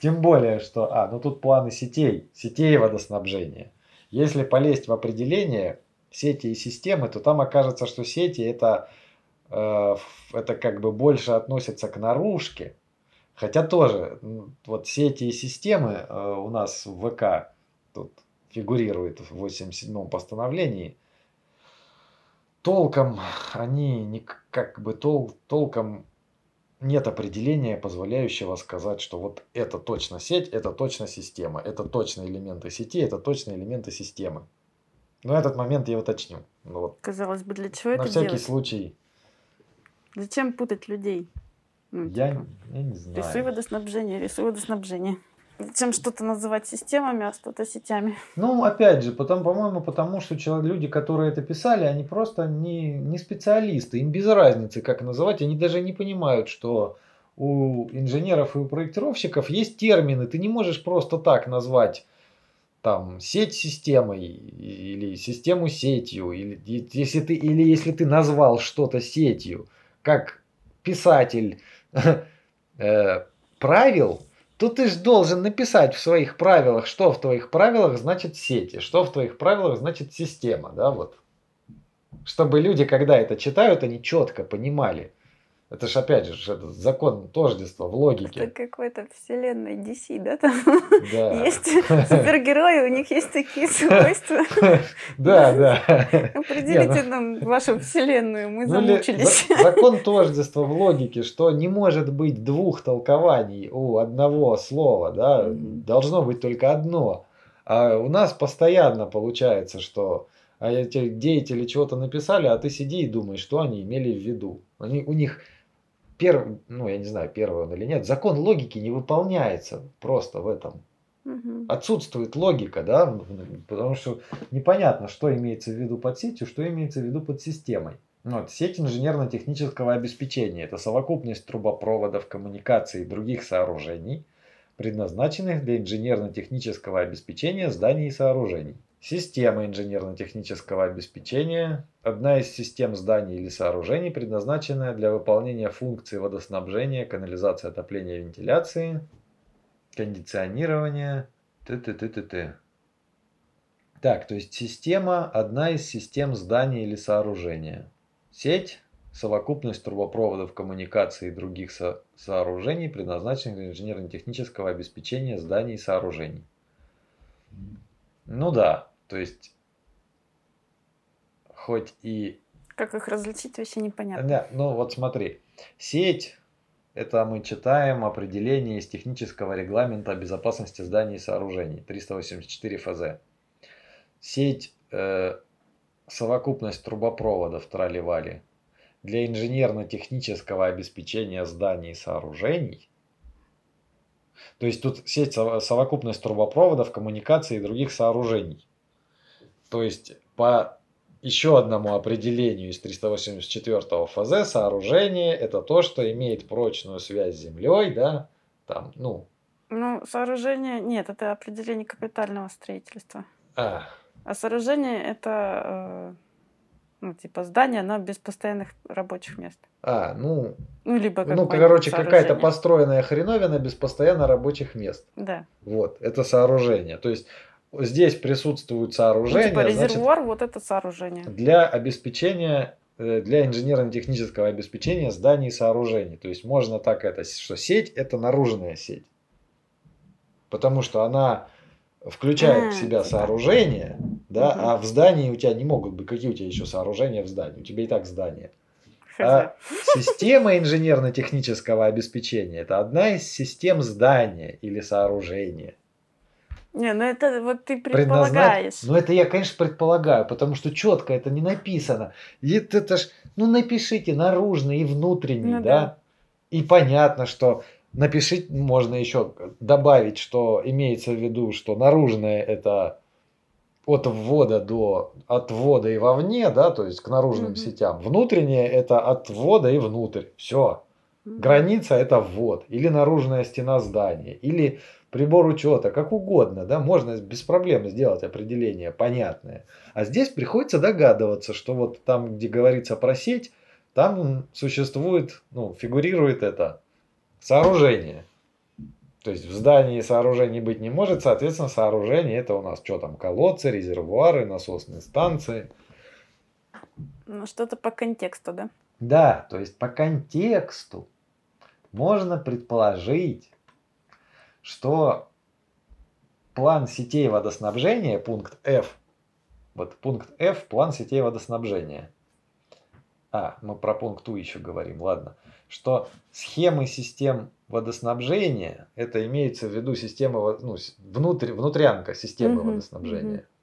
Тем более, что, а, ну тут планы сетей, сетей водоснабжения. Если полезть в определение сети и системы, то там окажется, что сети это, э, это как бы больше относится к наружке. Хотя тоже, вот сети и системы э, у нас в ВК тут фигурирует в 87-м постановлении, толком они не как бы тол, толком нет определения, позволяющего сказать, что вот это точно сеть, это точно система, это точно элементы сети, это точно элементы системы. Но этот момент я уточню. Ну, вот. Казалось бы, для чего На это всякий делать? случай. Зачем путать людей? Ну, Я, типа, я не знаю. Рисуй водоснабжение, рисуй водоснабжение. Зачем что-то называть системами, а что-то сетями? Ну, опять же, потом, по-моему, потому что люди, которые это писали, они просто не, не специалисты. Им без разницы, как называть. Они даже не понимают, что у инженеров и у проектировщиков есть термины. Ты не можешь просто так назвать там сеть системой или систему сетью. Или если ты, или если ты назвал что-то сетью, как писатель э, правил, то ты же должен написать в своих правилах, что в твоих правилах значит сети, что в твоих правилах значит система, да, вот. Чтобы люди, когда это читают, они четко понимали. Это же опять же это закон тождества в логике. Это какой-то вселенной DC, да? Там Да. есть супергерои, у них есть такие свойства. Да, да. Определите ну- нам вашу вселенную, мы Ну, или замучились. за- Закон тождества в логике, что не может быть двух толкований у одного слова, да, должно быть только одно. А у нас постоянно получается, что а эти деятели чего-то написали, а ты сиди и думай, что они имели в виду. Они, у них первый, ну я не знаю, первый он или нет, закон логики не выполняется просто в этом отсутствует логика, да, потому что непонятно, что имеется в виду под сетью, что имеется в виду под системой. Ну, Вот, сеть инженерно-технического обеспечения – это совокупность трубопроводов, коммуникаций и других сооружений, предназначенных для инженерно-технического обеспечения зданий и сооружений. Система инженерно-технического обеспечения – одна из систем зданий или сооружений, предназначенная для выполнения функций водоснабжения, канализации, отопления вентиляции, кондиционирования, т-т-т-т-т. Так, то есть система – одна из систем здания или сооружения. Сеть – совокупность трубопроводов, коммуникаций и других со- сооружений, предназначенных для инженерно-технического обеспечения зданий и сооружений. Ну да, то есть хоть и Как их различить, вообще непонятно. да, ну вот смотри, сеть это мы читаем определение из технического регламента безопасности зданий и сооружений 384 ФЗ. Сеть э, совокупность трубопроводов трали-вали для инженерно-технического обеспечения зданий и сооружений. То есть тут сеть сово- совокупность трубопроводов, коммуникаций и других сооружений. То есть по еще одному определению из 384 ФЗ сооружение это то, что имеет прочную связь с землей, да, там, ну, Ну, сооружение... Нет, это определение капитального строительства. а, А сооружение — это, э, ну, типа здание, но без постоянных рабочих мест. а, ну, Ну, либо ну, короче, какая-то построенная хреновина без постоянно рабочих мест. Да. Вот, это сооружение. То есть здесь присутствуют Ну, сооружения, типа значит, резервуар, вот это сооружение. для обеспечения э, для инженерно-технического обеспечения зданий и сооружений. То есть можно так это, что сеть это наружная сеть. Потому что она включает А, в себя типа. сооружения, да, Мгм. а в здании у тебя не могут быть, какие у тебя еще сооружения в здании? У тебя и так здание. А система инженерно-технического обеспечения это одна из систем здания или сооружения. Не, ну это вот ты предполагаешь. Ну, это я, конечно, предполагаю, потому что четко это не написано. И это, ж, ну, напишите наружный и внутренний, Ну да? да. И понятно, что напишите, можно еще добавить, что имеется в виду, что наружное это от ввода до от ввода и вовне, да, то есть к наружным Мгм. сетям. Внутреннее это от ввода и внутрь. Все. Мгм. Граница это ввод, или наружная стена здания, или прибор учета, как угодно, да, можно без проблем сделать определение понятное. А здесь приходится догадываться, что вот там, где говорится про сеть, там существует, ну, фигурирует это сооружение. То есть в здании сооружений быть не может, соответственно, сооружение это у нас что там, колодцы, резервуары, насосные станции. Ну, что-то по контексту, да? Да, то есть по контексту можно предположить, что план сетей водоснабжения, пункт F, вот пункт F, план сетей водоснабжения. А, мы про пункт У еще говорим, ладно. Что схемы систем водоснабжения, это имеется в виду система, ну, внутрь, внутрянка системы Мгм, водоснабжения.